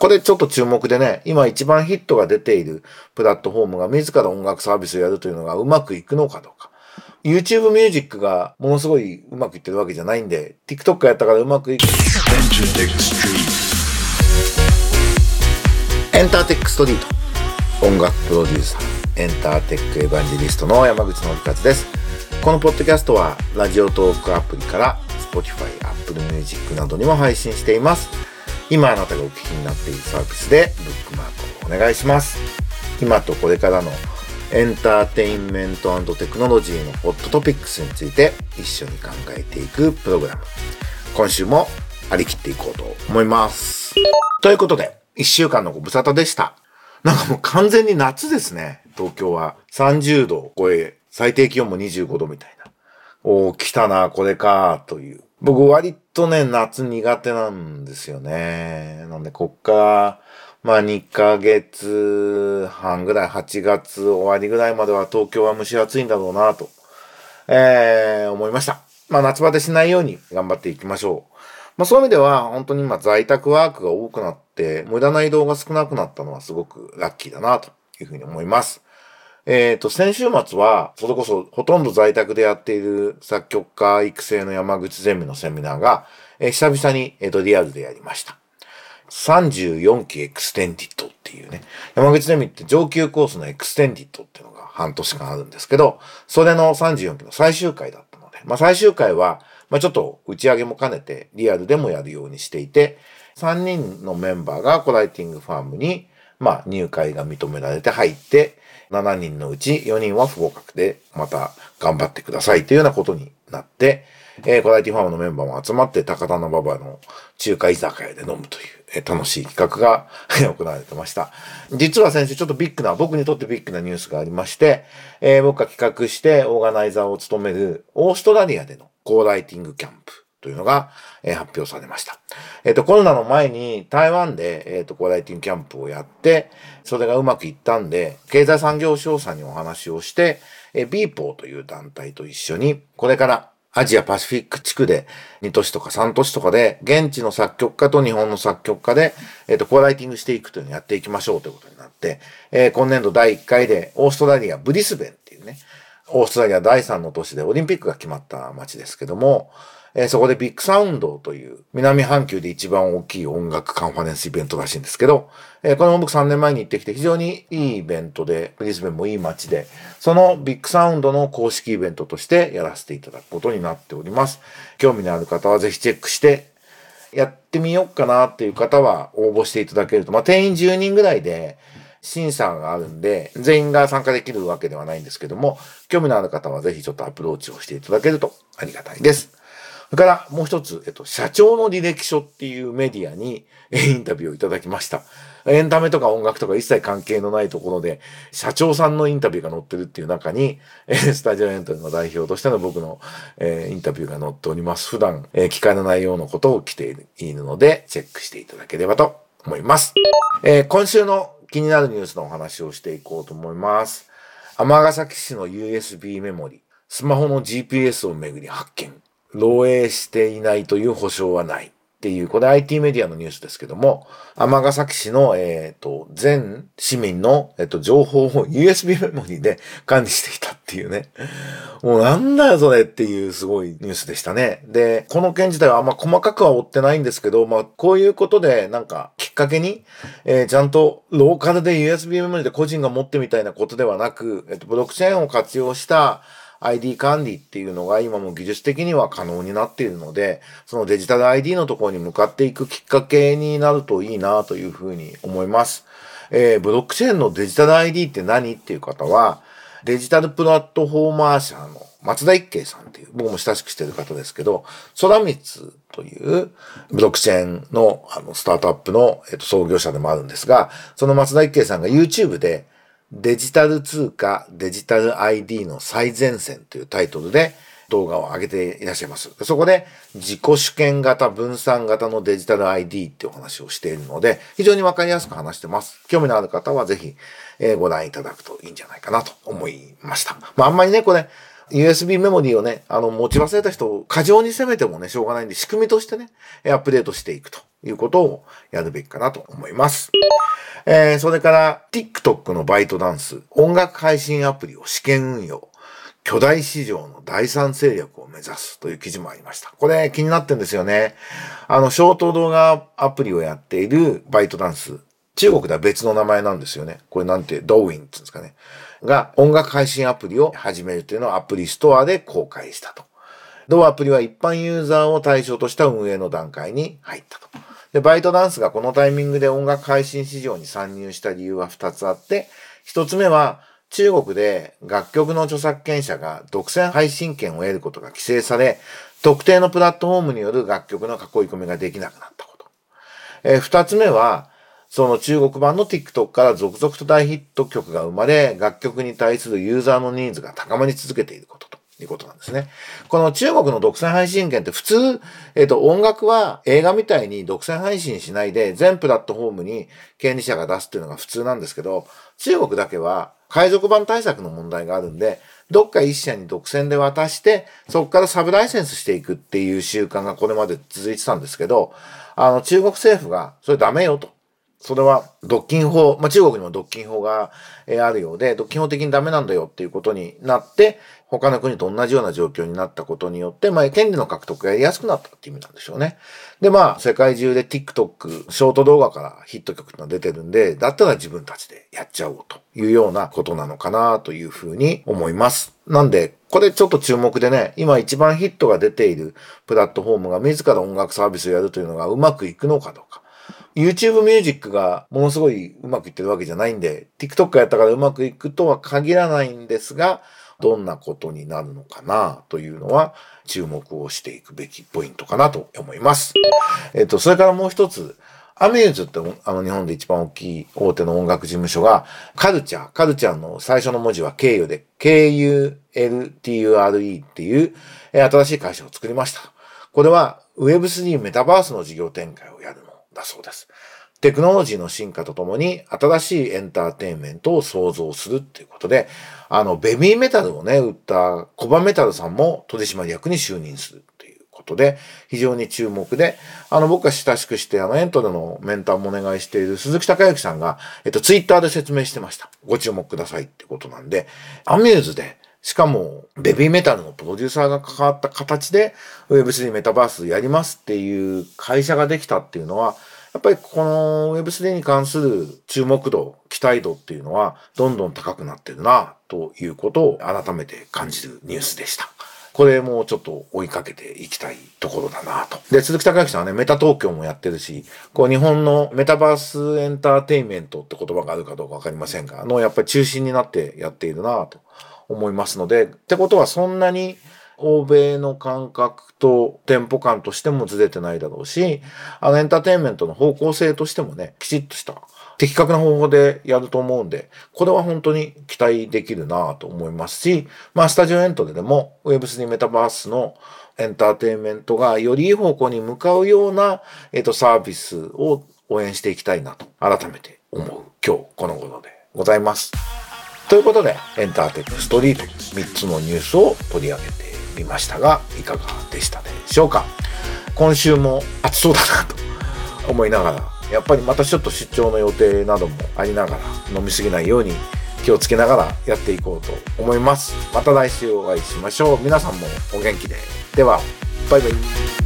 これちょっと注目でね、今一番ヒットが出ているプラットフォームが自ら音楽サービスをやるというのがうまくいくのかどうか。YouTube ミュージックがものすごいうまくいってるわけじゃないんで、TikTok やったからうまくいく。エンターテックストリート。音楽プロデューサー、エンターテックエヴァンジェリストの山口のりかつです。このポッドキャストは、ラジオトークアプリから、Spotify、Apple Music などにも配信しています。今あなたがお聞きになっているサービスで、ブックマークをお願いします。今とこれからのエンターテインメントテクノロジーのホットトピックスについて一緒に考えていくプログラム。今週も張り切っていこうと思います。ということで、一週間のご無沙汰でした。なんかもう完全に夏ですね。東京は30度を超え、最低気温も25度みたいな。おー、来たな、これか、という。僕割とね、夏苦手なんですよね。なんで、こっから、まあ2ヶ月半ぐらい、8月終わりぐらいまでは東京は蒸し暑いんだろうなと、えー、思いました。まあ夏バテしないように頑張っていきましょう。まあそういう意味では本当に今在宅ワークが多くなって、無駄な移動が少なくなったのはすごくラッキーだなというふうに思います。えっ、ー、と、先週末は、それこそほとんど在宅でやっている作曲家育成の山口ゼミのセミナーが、えー、久々に、えっ、と、リアルでやりました。34期 Extended っていうね、山口ゼミって上級コースの Extended っていうのが半年間あるんですけど、それの34期の最終回だったので、まあ最終回は、まあちょっと打ち上げも兼ねてリアルでもやるようにしていて、3人のメンバーが Co-Writing Farm に、まあ入会が認められて入って、7人のうち4人は不合格で、また頑張ってくださいというようなことになって、えー、コライティファームのメンバーも集まって高田馬場の中華居酒屋で飲むという、えー、楽しい企画が行われてました。実は先生ちょっとビッグな、僕にとってビッグなニュースがありまして、えー、僕が企画してオーガナイザーを務めるオーストラリアでのコーライティングキャンプというのが、えー、発表されました。えっ、ー、と、コロナの前に台湾で、えっ、ー、と、コーライティングキャンプをやって、それがうまくいったんで、経済産業省さんにお話をして、えー、ビーポーという団体と一緒に、これからアジアパシフィック地区で2都市とか3都市とかで、現地の作曲家と日本の作曲家で、えっ、ー、と、コーライティングしていくというのをやっていきましょうということになって、えー、今年度第1回でオーストラリア、ブリスベンっていうね、オーストラリア第3の都市でオリンピックが決まった街ですけども、えー、そこで BIGSOUND という南半球で一番大きい音楽カンファレンスイベントらしいんですけど、えー、これも僕3年前に行ってきて非常にいいイベントで、ブリスベンもいい街で、その BIGSOUND の公式イベントとしてやらせていただくことになっております。興味のある方はぜひチェックして、やってみようかなっていう方は応募していただけると、まあ、定員10人ぐらいで、審査があるんで、全員が参加できるわけではないんですけども、興味のある方はぜひちょっとアプローチをしていただけるとありがたいです。それからもう一つ、えっと、社長の履歴書っていうメディアにインタビューをいただきました。エンタメとか音楽とか一切関係のないところで、社長さんのインタビューが載ってるっていう中に、スタジオエンタメの代表としての僕の、えー、インタビューが載っております。普段、えー、聞かれないようなことを来ているので、チェックしていただければと思います。えー、今週の気になるニュースのお話をしていこうと思います。尼崎市の USB メモリ、スマホの GPS をめぐり発見。漏洩していないという保証はないっていう、これ IT メディアのニュースですけども、尼崎市の、えっ、ー、と、全市民の、えっ、ー、と、情報を USB メモリーで管理していたっていうね。もうなんだよそれっていうすごいニュースでしたね。で、この件自体はあんま細かくは追ってないんですけど、まあ、こういうことでなんかきっかけに、えー、ちゃんとローカルで USB メモリーで個人が持ってみたいなことではなく、えっ、と、ブロックチェーンを活用した、ID 管理っていうのが今も技術的には可能になっているので、そのデジタル ID のところに向かっていくきっかけになるといいなというふうに思います。えー、ブロックチェーンのデジタル ID って何っていう方は、デジタルプラットフォーマー社の松田一慶さんっていう、僕も親しくしてる方ですけど、空光というブロックチェーンのあのスタートアップの、えっと、創業者でもあるんですが、その松田一慶さんが YouTube でデジタル通貨、デジタル ID の最前線というタイトルで動画を上げていらっしゃいます。そこで自己主権型、分散型のデジタル ID っていうお話をしているので、非常にわかりやすく話してます。興味のある方はぜひ、ご覧いただくといいんじゃないかなと思いました。まああんまりね、これ、USB メモリーをね、あの、持ち忘れた人を過剰に攻めてもね、しょうがないんで、仕組みとしてね、アップデートしていくということをやるべきかなと思います。えー、それから、TikTok のバイトダンス、音楽配信アプリを試験運用。巨大市場の第三勢力を目指すという記事もありました。これ気になってんですよね。あの、ショート動画アプリをやっているバイトダンス。中国では別の名前なんですよね。これなんて、ドーウィンって言うんですかね。が、音楽配信アプリを始めるというのをアプリストアで公開したと。同アプリは一般ユーザーを対象とした運営の段階に入ったと。で、バイトダンスがこのタイミングで音楽配信市場に参入した理由は2つあって、1つ目は、中国で楽曲の著作権者が独占配信権を得ることが規制され、特定のプラットフォームによる楽曲の囲い込みができなくなったこと。え、二つ目は、その中国版の TikTok から続々と大ヒット曲が生まれ、楽曲に対するユーザーのニーズが高まり続けていることと。いうことなんですね。この中国の独占配信権って普通、えっ、ー、と、音楽は映画みたいに独占配信しないで全プラットフォームに権利者が出すっていうのが普通なんですけど、中国だけは海賊版対策の問題があるんで、どっか一社に独占で渡して、そこからサブライセンスしていくっていう習慣がこれまで続いてたんですけど、あの、中国政府が、それダメよと。それは、独禁法、まあ、中国にも独禁法が、あるようで、独禁法的にダメなんだよっていうことになって、他の国と同じような状況になったことによって、まあ、権利の獲得がやりやすくなったっていう意味なんでしょうね。で、まあ、世界中で TikTok、ショート動画からヒット曲が出てるんで、だったら自分たちでやっちゃおうというようなことなのかなというふうに思います。なんで、これちょっと注目でね、今一番ヒットが出ているプラットフォームが自ら音楽サービスをやるというのがうまくいくのかどうか。YouTube ミュージックがものすごいうまくいってるわけじゃないんで、TikTok やったからうまくいくとは限らないんですが、どんなことになるのかなというのは注目をしていくべきポイントかなと思います。えっと、それからもう一つ、アミューズってあの日本で一番大きい大手の音楽事務所がカルチャー、カルチャーの最初の文字は経由で KULTURE っていう新しい会社を作りました。これは Web3 メタバースの事業展開をやるのだそうです。テクノロジーの進化とともに新しいエンターテインメントを創造するっていうことで、あの、ベビーメタルをね、売ったコバメタルさんも取締役に就任するっていうことで、非常に注目で、あの、僕が親しくして、あの、エントでのメンターもお願いしている鈴木孝之さんが、えっと、ツイッターで説明してました。ご注目くださいってことなんで、アミューズで、しかも、ベビーメタルのプロデューサーが関わった形で Web3 メタバースやりますっていう会社ができたっていうのは、やっぱりこの Web3 に関する注目度、期待度っていうのはどんどん高くなってるなということを改めて感じるニュースでした。これもちょっと追いかけていきたいところだなと。で、鈴木隆之さんはね、メタ東京もやってるし、こう日本のメタバースエンターテインメントって言葉があるかどうかわかりませんが、のやっぱり中心になってやっているなと思いますので、ってことはそんなに欧米の感覚とテンポ感としてもずれてないだろうし、あのエンターテインメントの方向性としてもね、きちっとした的確な方法でやると思うんで、これは本当に期待できるなと思いますし、まあスタジオエントででも Web3 メタバースのエンターテインメントがよりいい方向に向かうような、えっ、と、サービスを応援していきたいなと改めて思う今日この頃でございます。ということで、エンターテックストリート3つのニュースを取り上げてみましたが、いかがでしたでしょうか？今週も暑そうだなと思いながら、やっぱりまたちょっと出張の予定などもありながら、飲みすぎないように気をつけながらやっていこうと思います。また来週お会いしましょう。皆さんもお元気で。では、バイバイ。